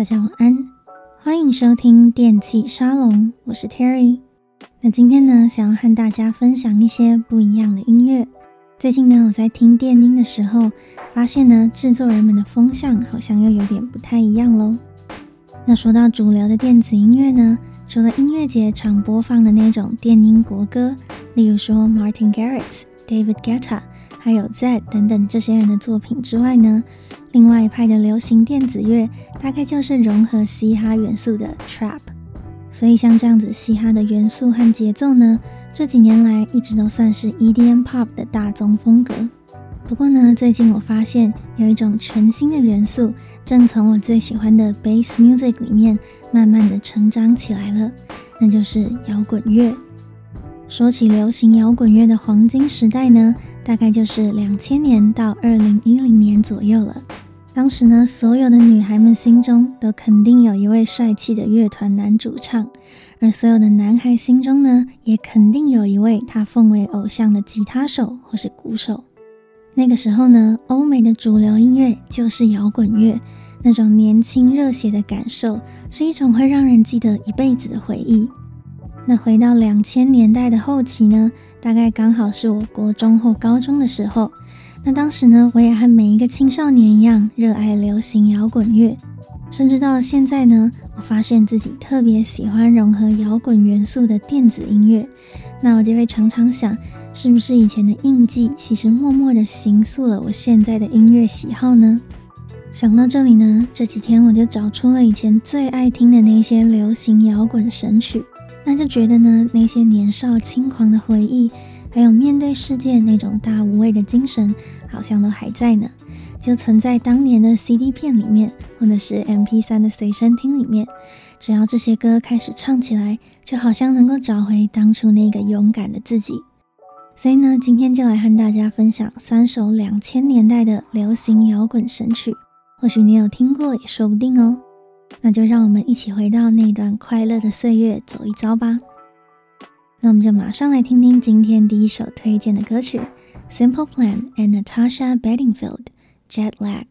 大家晚安，欢迎收听电器沙龙，我是 Terry。那今天呢，想要和大家分享一些不一样的音乐。最近呢，我在听电音的时候，发现呢，制作人们的风向好像又有点不太一样喽。那说到主流的电子音乐呢，除了音乐节常播放的那种电音国歌，例如说 Martin Garrix、David Guetta，还有 Z 等等这些人的作品之外呢，另外一派的流行电子乐，大概就是融合嘻哈元素的 Trap。所以像这样子嘻哈的元素和节奏呢，这几年来一直都算是 EDM Pop 的大宗风格。不过呢，最近我发现有一种全新的元素，正从我最喜欢的 Bass Music 里面慢慢的成长起来了，那就是摇滚乐。说起流行摇滚乐的黄金时代呢，大概就是两千年到二零一零年左右了。当时呢，所有的女孩们心中都肯定有一位帅气的乐团男主唱，而所有的男孩心中呢，也肯定有一位他奉为偶像的吉他手或是鼓手。那个时候呢，欧美的主流音乐就是摇滚乐，那种年轻热血的感受，是一种会让人记得一辈子的回忆。那回到两千年代的后期呢，大概刚好是我国中或高中的时候。那当时呢，我也和每一个青少年一样，热爱流行摇滚乐。甚至到了现在呢，我发现自己特别喜欢融合摇滚元素的电子音乐。那我就会常常想，是不是以前的印记，其实默默地形塑了我现在的音乐喜好呢？想到这里呢，这几天我就找出了以前最爱听的那些流行摇滚神曲。那就觉得呢，那些年少轻狂的回忆，还有面对世界那种大无畏的精神，好像都还在呢，就存在当年的 CD 片里面，或者是 MP3 的随身听里面。只要这些歌开始唱起来，就好像能够找回当初那个勇敢的自己。所以呢，今天就来和大家分享三首两千年代的流行摇滚神曲，或许你有听过也说不定哦。那就让我们一起回到那段快乐的岁月走一遭吧。那我们就马上来听听今天第一首推荐的歌曲，Simple Plan and Natasha Bedingfield，Jet Lag。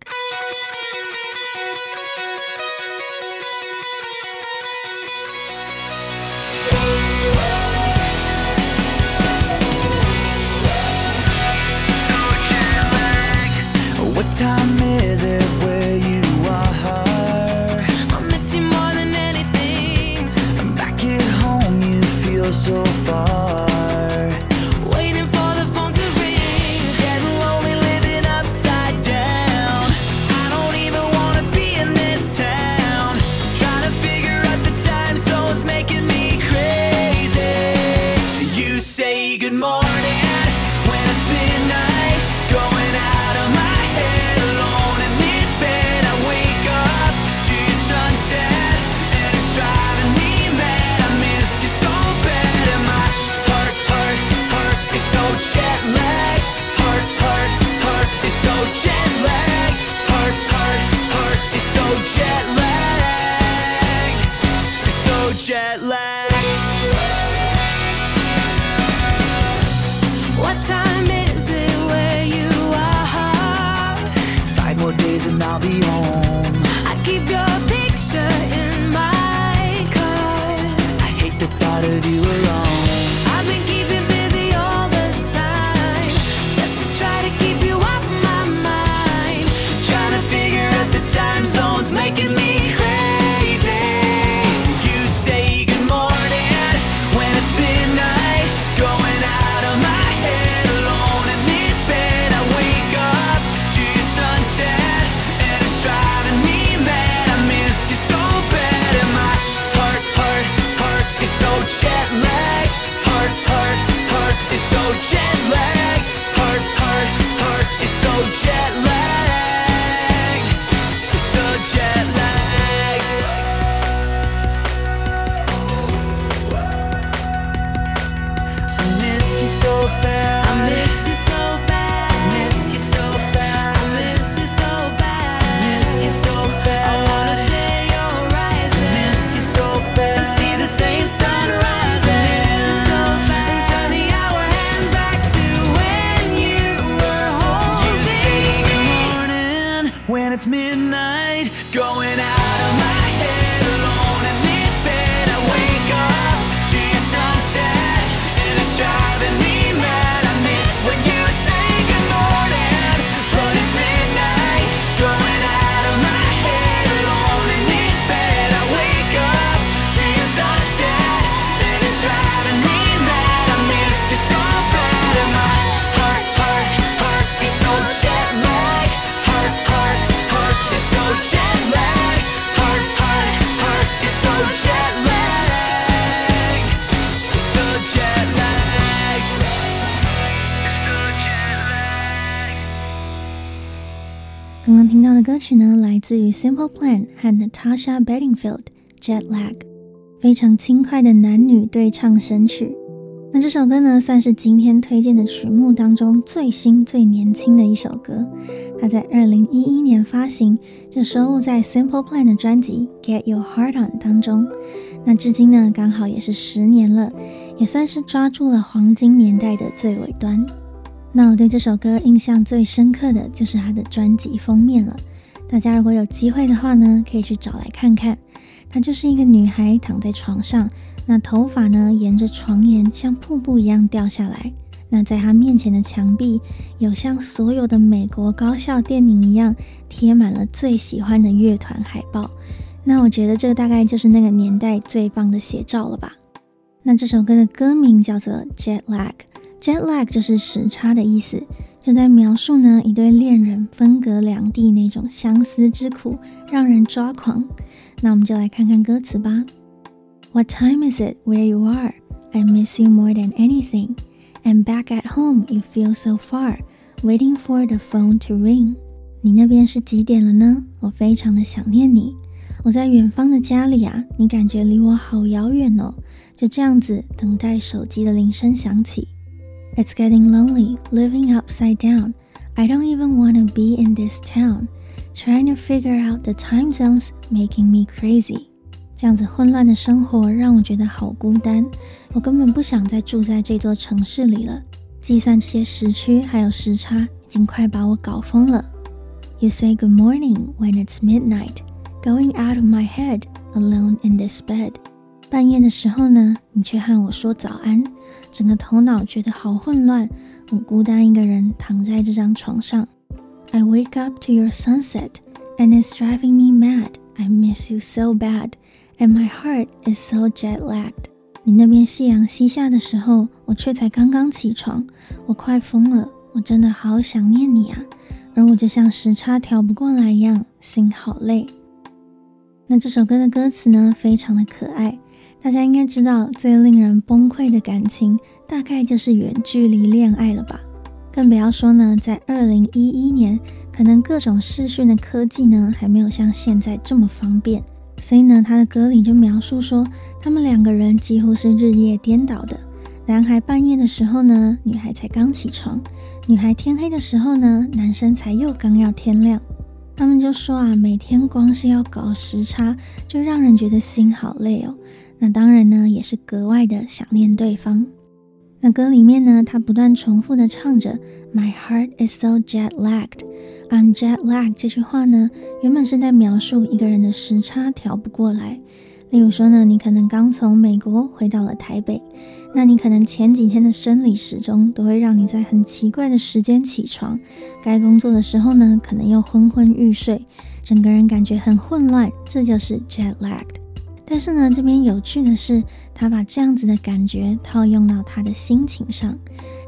歌曲呢，来自于 Simple Plan 和 Natasha Bedingfield，《Jet Lag》，非常轻快的男女对唱神曲。那这首歌呢，算是今天推荐的曲目当中最新、最年轻的一首歌。它在二零一一年发行，就收录在 Simple Plan 的专辑《Get Your Heart On》当中。那至今呢，刚好也是十年了，也算是抓住了黄金年代的最尾端。那我对这首歌印象最深刻的就是它的专辑封面了。大家如果有机会的话呢，可以去找来看看。她就是一个女孩躺在床上。那头发呢，沿着床沿像瀑布一样掉下来。那在她面前的墙壁，有像所有的美国高校电影一样，贴满了最喜欢的乐团海报。那我觉得这个大概就是那个年代最棒的写照了吧。那这首歌的歌名叫做 Jet Lag，Jet Lag 就是时差的意思，就在描述呢一对恋人分隔两地那种相思之苦，让人抓狂。那我们就来看看歌词吧。What time is it where you are? I miss you more than anything. And back at home, you feel so far, waiting for the phone to ring. 你那边是几点了呢？我非常的想念你。我在远方的家里啊，你感觉离我好遥远哦。就这样子等待手机的铃声响起。It's getting lonely, living upside down. I don't even want to be in this town. Trying to figure out the time zones, making me crazy. 这样子混乱的生活让我觉得好孤单，我根本不想再住在这座城市里了。计算这些时区还有时差，已经快把我搞疯了。You say good morning when it's midnight, going out of my head, alone in this bed。半夜的时候呢，你却和我说早安， 整个头脑觉得好混乱，我孤单一个人躺在这张床上。I wake up to your sunset, and it's driving me mad. I miss you so bad. And my heart is so jet lagged。你那边夕阳西下的时候，我却才刚刚起床，我快疯了，我真的好想念你啊！而我就像时差调不过来一样，心好累。那这首歌的歌词呢，非常的可爱。大家应该知道，最令人崩溃的感情，大概就是远距离恋爱了吧？更不要说呢，在二零一一年，可能各种视讯的科技呢，还没有像现在这么方便。所以呢，他的歌里就描述说，他们两个人几乎是日夜颠倒的。男孩半夜的时候呢，女孩才刚起床；女孩天黑的时候呢，男生才又刚要天亮。他们就说啊，每天光是要搞时差，就让人觉得心好累哦。那当然呢，也是格外的想念对方。那歌里面呢，他不断重复的唱着 “My heart is so jet lagged, I'm jet lagged” 这句话呢，原本是在描述一个人的时差调不过来。例如说呢，你可能刚从美国回到了台北，那你可能前几天的生理时钟都会让你在很奇怪的时间起床，该工作的时候呢，可能又昏昏欲睡，整个人感觉很混乱，这就是 jet lagged。但是呢，这边有趣的是，他把这样子的感觉套用到他的心情上。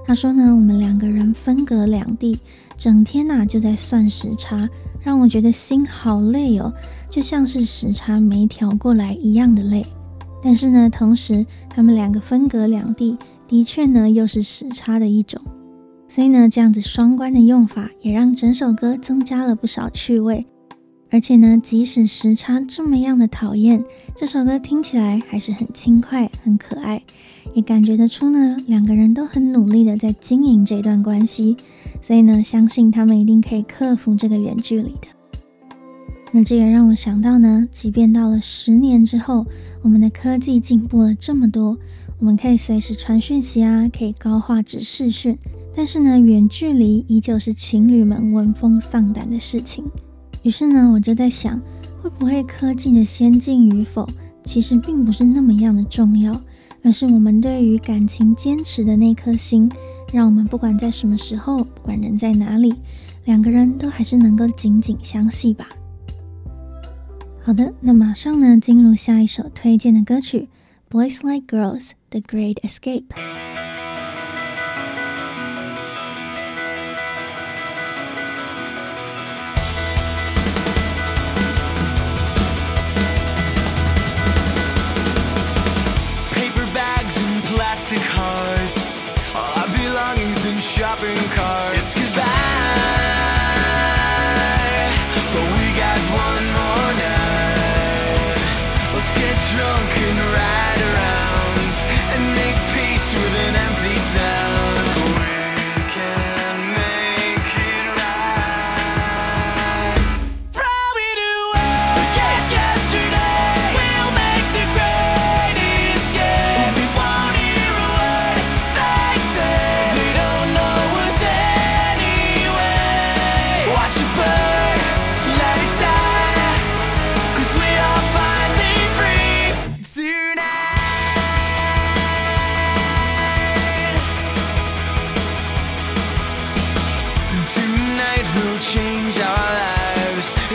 他说呢，我们两个人分隔两地，整天呐、就在算时差，让我觉得心好累哦，就像是时差没调过来一样的累。但是呢，同时他们两个分隔两地，的确呢又是时差的一种。所以呢，这样子双关的用法，也让整首歌增加了不少趣味。而且呢，即使时差这么样的讨厌，这首歌听起来还是很轻快、很可爱，也感觉得出呢，两个人都很努力的在经营这段关系，所以呢，相信他们一定可以克服这个远距离的。那这也让我想到呢，即便到了十年之后，我们的科技进步了这么多，我们可以随时传讯息啊，可以高画质视讯，但是呢，远距离依旧是情侣们闻风丧胆的事情。于是呢，我就在想，会不会科技的先进与否，其实并不是那么样的重要，而是我们对于感情坚持的那颗心，让我们不管在什么时候，不管人在哪里，两个人都还是能够紧紧相系吧。好的，那马上呢，进入下一首推荐的歌曲《Boys Like Girls: The Great Escape》。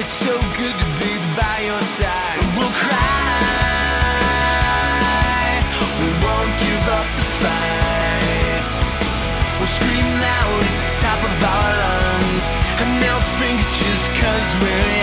So good to be by your side. We'll cry. We won't give up the fight. We'll scream loud at the top of our lungs. And they'll think it's just cause we're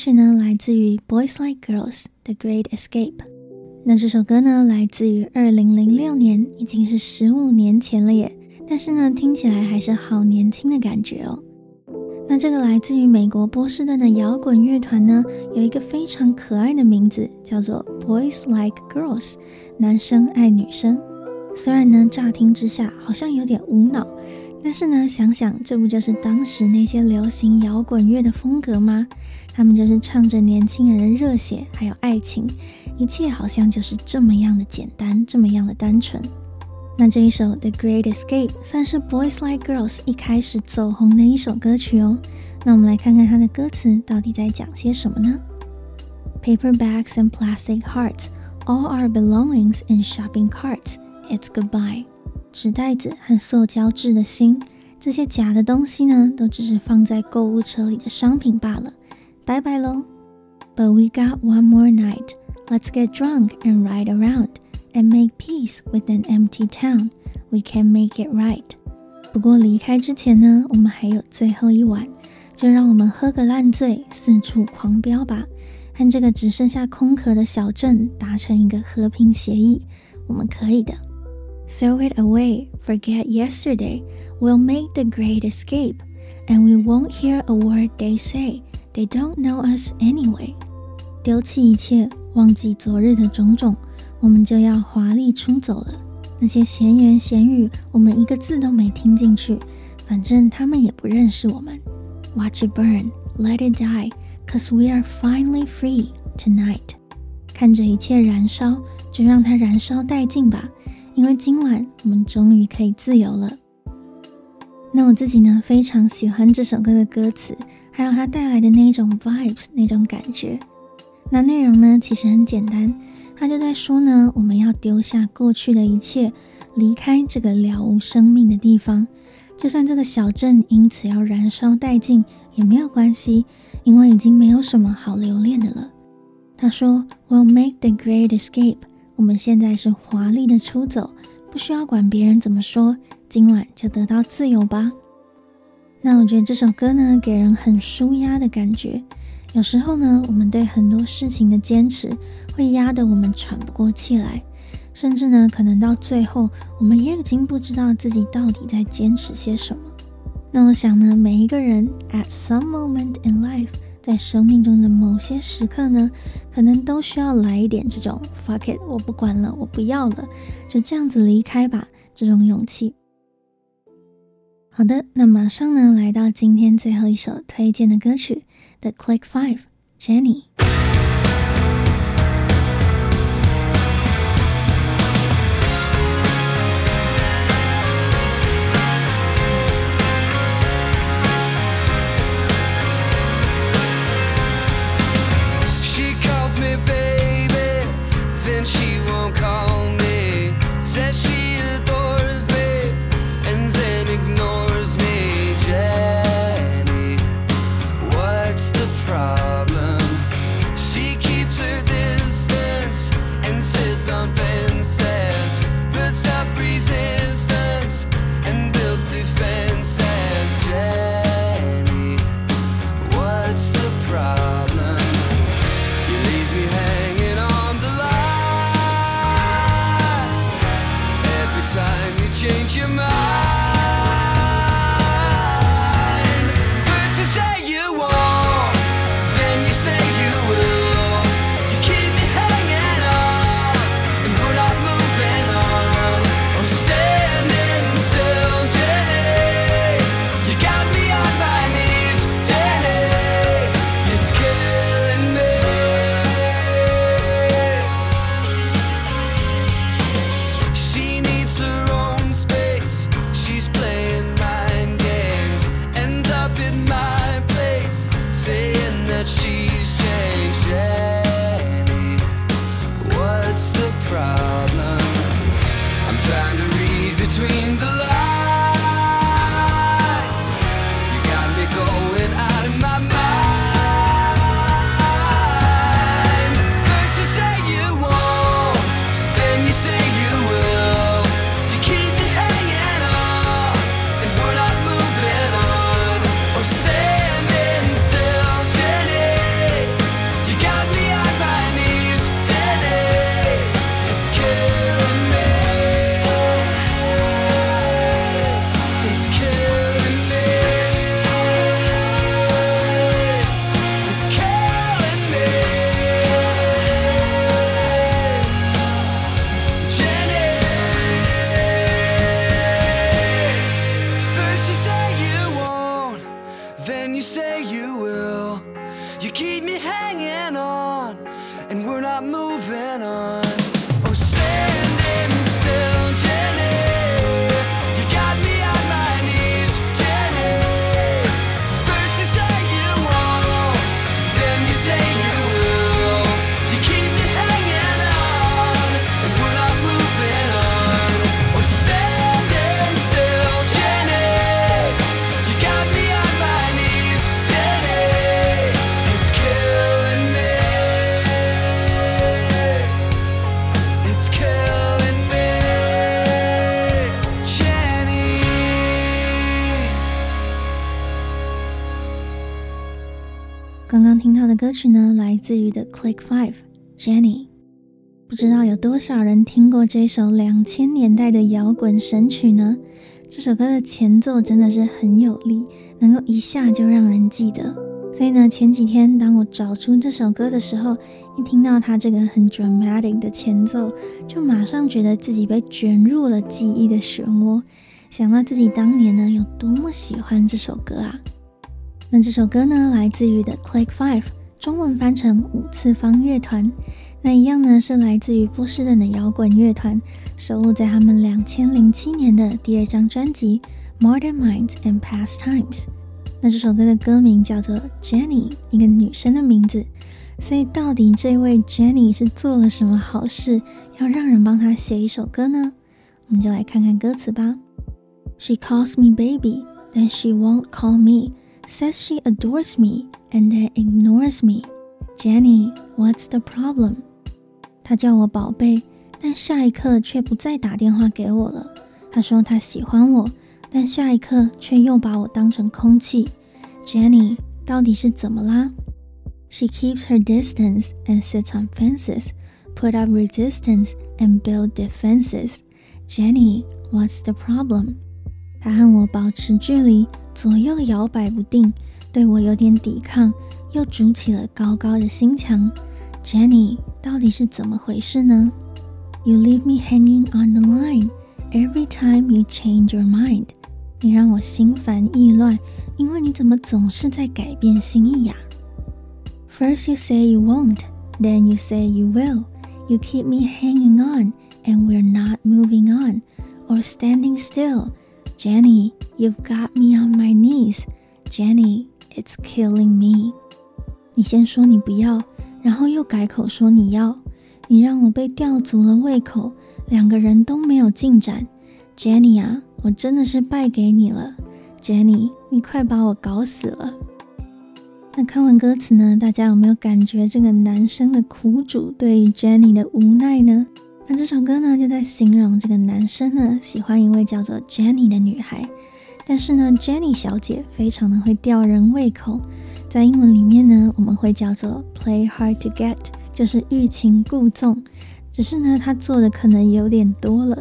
曲呢，来自于 Boys Like Girls 的《Great Escape》。那这首歌呢，来自于二零零六年，已经是十五年前了耶。但是呢，听起来还是好年轻的感觉哦。那这个来自于美国波士顿的摇滚乐团呢，有一个非常可爱的名字，叫做 Boys Like Girls，男生爱女生。虽然呢，乍听之下好像有点无脑。但是呢，想想这不就是当时那些流行摇滚乐的风格吗？他们就是唱着年轻人的热血，还有爱情，一切好像就是这么样的简单，这么样的单纯。那这一首《The Great Escape》算是 Boys Like Girls 一开始走红的一首歌曲哦。那我们来看看它的歌词到底在讲些什么呢？Paper bags and plastic hearts, all our belongings in shopping carts. It's goodbye. 纸袋子和塑胶制的心，这些假的东西呢，都只是放在购物车里的商品罢了。拜拜喽！But we got one more night. Let's get drunk and ride around and make peace with an empty town. We can make it right. 不过离开之前呢，我们还有最后一晚，就让我们喝个烂醉，四处狂飙吧，和这个只剩下空壳的小镇达成一个和平协议。我们可以的。Throw it away, forget yesterday. We'll make the great escape, and we won't hear a word they say. They don't know us anyway. 丢弃一切，忘记昨日的种种，我们就要华丽出走了。那些闲言闲语，我们一个字都没听进去，反正他们也不认识我们。Watch it burn, let it die, 'cause we are finally free tonight. 看着一切燃烧，就让它燃烧殆尽吧。 因为今晚我们终于可以自由了。那我自己呢，非常喜欢这首歌的歌词，还有它带来的那种 vibes，那种感觉。那内容呢，其实很简单，它就在说呢，我们要丢下过去的一切，离开这个了无生命的地方。就算这个小镇因此要燃烧殆尽，也没有关系，因为已经没有什么好留恋的了。他说：“We'll make the great escape。”我们现在是华丽的出走，不需要管别人怎么说，今晚就得到自由吧。那我觉得这首歌呢，给人很舒压的感觉。有时候呢，我们对很多事情的坚持，会压得我们喘不过气来，甚至呢，可能到最后，我们也已经不知道自己到底在坚持些什么。那我想呢，每一个人 at some moment in life 在生命中的某些时刻呢，可能都需要来一点这种 “fuck it”，我不管了，我不要了，就这样子离开吧，这种勇气。好的，那马上呢，来到今天最后一首推荐的歌曲，The Click Five Jenny。刚听的歌曲呢，来自于 The Click Five Jenny，。不知道有多少人听过这首两千年代的摇滚神曲呢？这首歌的前奏真的是很有力，能够一下就让人记得。所以呢，前几天当我找出这首歌的时候，一听到它这个很 dramatic 的前奏，就马上觉得自己被卷入了记忆的漩涡，想到自己当年呢有多么喜欢这首歌啊。那这首歌呢，来自于 The Click Five，中文翻成五次方乐团。那一样呢，是来自于波士顿的摇滚乐团，收录在他们两千零七年的第二张专辑《Modern Minds and Past Times》。那这首歌的歌名叫做 Jenny，一个女生的名字。所以，到底这位 Jenny 是做了什么好事，要让人帮她写一首歌呢？我们就来看看歌词吧。She calls me baby, then she won't call me. Says she adores me and then ignores me. Jennie, what's the problem? 她叫我宝贝，但下一刻却不再打电话给我了。她说她喜欢我，但下一刻却又把我当成空气。Jennie，到底是怎么啦？She keeps her distance and sits on fences, put up resistance and build defenses. Jennie, what's the problem? 她和我保持距离。 左右摇摆不定，对我有点抵抗，又筑起了高高的心墙。Jenny，到底是怎么回事呢？You leave me hanging on the line every time you change your mind。你让我心烦意乱，因为你怎么总是在改变心意呀？First you say you won't, then you say you will. You keep me hanging on, and we're not moving on or standing still. Jennie, you've got me on my knees. Jennie, it's killing me. 你先说你不要。然后又改口说你要，你让我被吊足了胃口，两个人都没有进展。Jennie 啊，我真的是败给你了。Jennie，你快把我搞死了。那看完歌词呢，大家有没有感觉这个男生的苦主对于 Jennie 的无奈呢？那这首歌呢，就在形容这个男生呢喜欢一位叫做 Jenny 的女孩，但是呢，Jenny 小姐非常的会吊人胃口。在英文里面呢，我们会叫做 play hard to get，就是欲擒故纵。只是呢，他做的可能有点多了。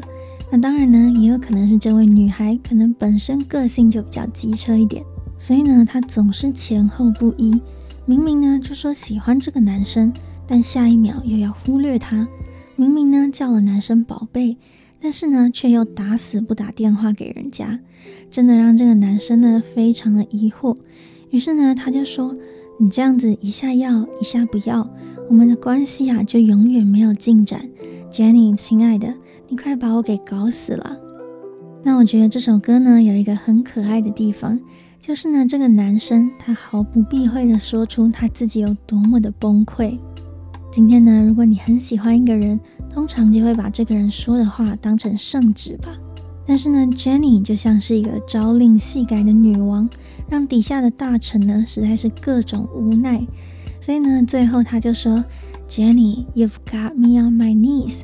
那当然呢，也有可能是这位女孩可能本身个性就比较机车一点，所以呢，她总是前后不一。明明呢就说喜欢这个男生，但下一秒又要忽略他。明明呢叫了男生宝贝，但是呢却又打死不打电话给人家，真的让这个男生呢非常的疑惑。于是呢，他就说：“你这样子一下要，一下不要，我们的关系啊，就永远没有进展。Jenny，亲爱的，你快把我给搞死了。那我觉得这首歌呢，有一个很可爱的地方，就是呢，这个男生他毫不避讳地说出他自己有多么的崩溃。今天呢，如果你很喜欢一个人，通常就会把这个人说的话当成圣旨吧。但是呢，Jenny 就像是一个朝令夕改的女王，让底下的大臣呢实在是各种无奈。所以呢，最后他就说，Jenny，You've got me on my knees。”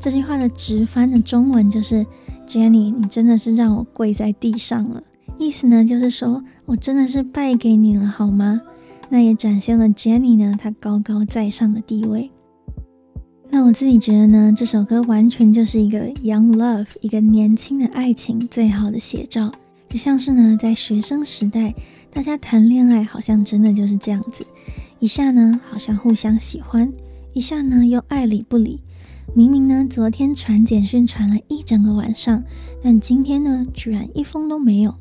这句话的直翻的中文就是，Jenny，你真的是让我跪在地上了。”意思呢就是说我真的是败给你了，好吗？那也展现了 Jennie 呢她高高在上的地位。那我自己觉得呢，这首歌完全就是一个 young love，一个年轻的爱情最好的写照。就像是呢，在学生时代，大家谈恋爱好像真的就是这样子，一下呢好像互相喜欢，一下呢又爱理不理。明明呢昨天传简讯传了一整个晚上，但今天呢居然一封都没有。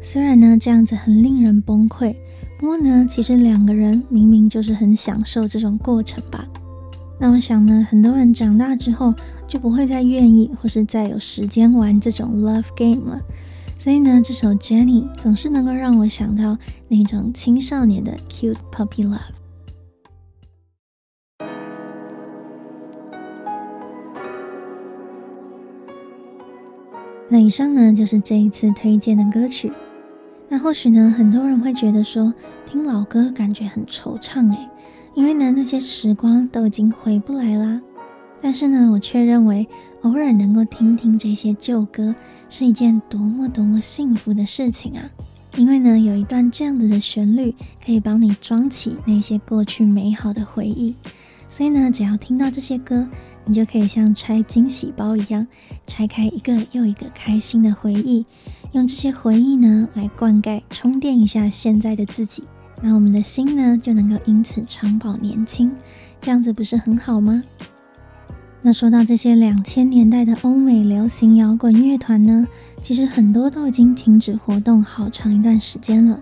虽然呢这样子很令人崩溃，不过呢其实两个人明明就是很享受这种过程吧。那我想呢，很多人长大之后就不会再愿意或是再有时间玩这种 love game 了。所以呢，这首 Jennie 总是能够让我想到那种青少年的 cute puppy love。那以上呢，就是这一次推荐的歌曲。那或许呢，很多人会觉得说，听老歌感觉很惆怅诶。因为呢，那些时光都已经回不来啦。但是呢，我却认为偶尔能够听听这些旧歌是一件多么多么幸福的事情啊！因为呢，有一段这样子的旋律可以帮你装起那些过去美好的回忆。所以呢，只要听到这些歌，你就可以像拆惊喜包一样，拆开一个又一个开心的回忆，用这些回忆呢来灌溉、充电一下现在的自己。那我们的心呢，就能够因此长保年轻，这样子不是很好吗？那说到这些两千年代的欧美流行摇滚乐团呢，其实很多都已经停止活动好长一段时间了。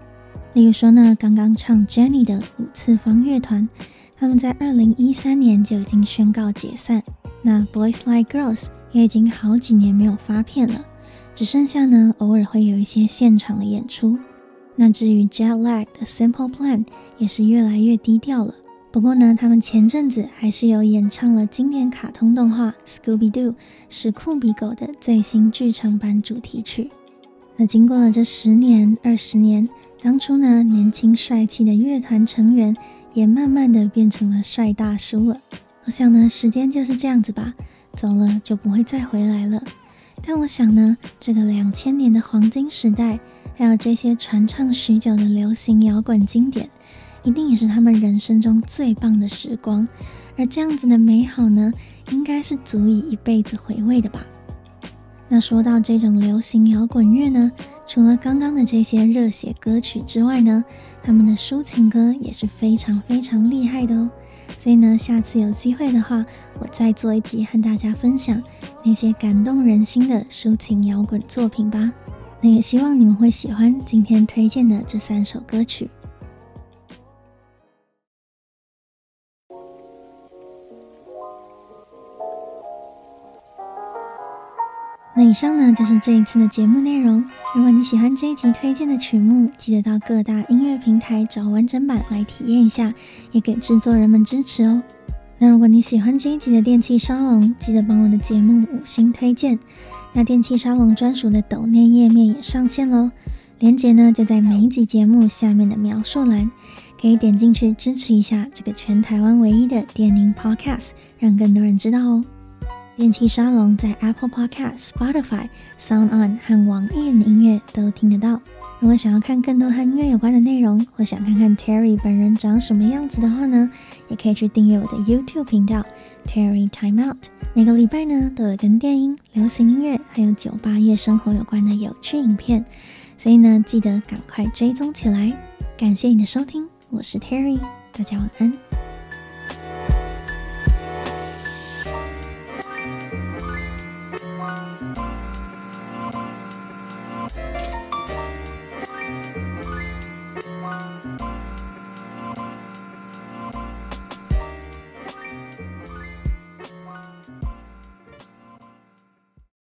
例如说呢，刚刚唱 Jennie 的五次方乐团，他们在二零一三年就已经宣告解散。那 Boys Like Girls 也已经好几年没有发片了，只剩下呢偶尔会有一些现场的演出。那至于 Jetlag 的 Simple Plan 也是越来越低调了。不过呢，他们前阵子还是有演唱了经典卡通动画 Scooby Doo 史酷比狗的最新剧场版主题曲。那经过了这十年、二十年，当初呢年轻帅气的乐团成员也慢慢的变成了帅大叔了。我想呢，时间就是这样子吧，走了就不会再回来了。但我想呢，这个两千年的黄金时代。还有这些传唱许久的流行摇滚经典，一定也是他们人生中最棒的时光。而这样子的美好呢，应该是足以一辈子回味的吧。那说到这种流行摇滚乐呢，除了刚刚的这些热血歌曲之外呢，他们的抒情歌也是非常非常厉害的哦。所以呢，下次有机会的话，我再做一集和大家分享那些感动人心的抒情摇滚作品吧。那也希望你们会喜欢今天推荐的这三首歌曲。那以上呢，就是这一次的节目内容。如果你喜欢这一集推荐的曲目，记得到各大音乐平台找完整版来体验一下，也给制作人们支持哦。那如果你喜欢这一集的电气沙龙，记得帮我的节目五星推荐。那电气沙龙专属的抖内页面也上线喽，链接呢就在每一集节目下面的描述栏，可以点进去支持一下这个全台湾唯一的电音 Podcast，让更多人知道哦。电器沙龙在 Apple Podcast、Spotify、Sound On 和网易云音乐都听得到。如果想要看更多和音乐有关的内容，或想看看 Terry 本人长什么样子的话呢，也可以去订阅我的 YouTube 频道 Terry Time Out。每个礼拜呢都有跟电音、流行音乐还有酒吧夜生活有关的有趣影片，所以呢记得赶快追踪起来。感谢你的收听，我是 Terry，大家晚安。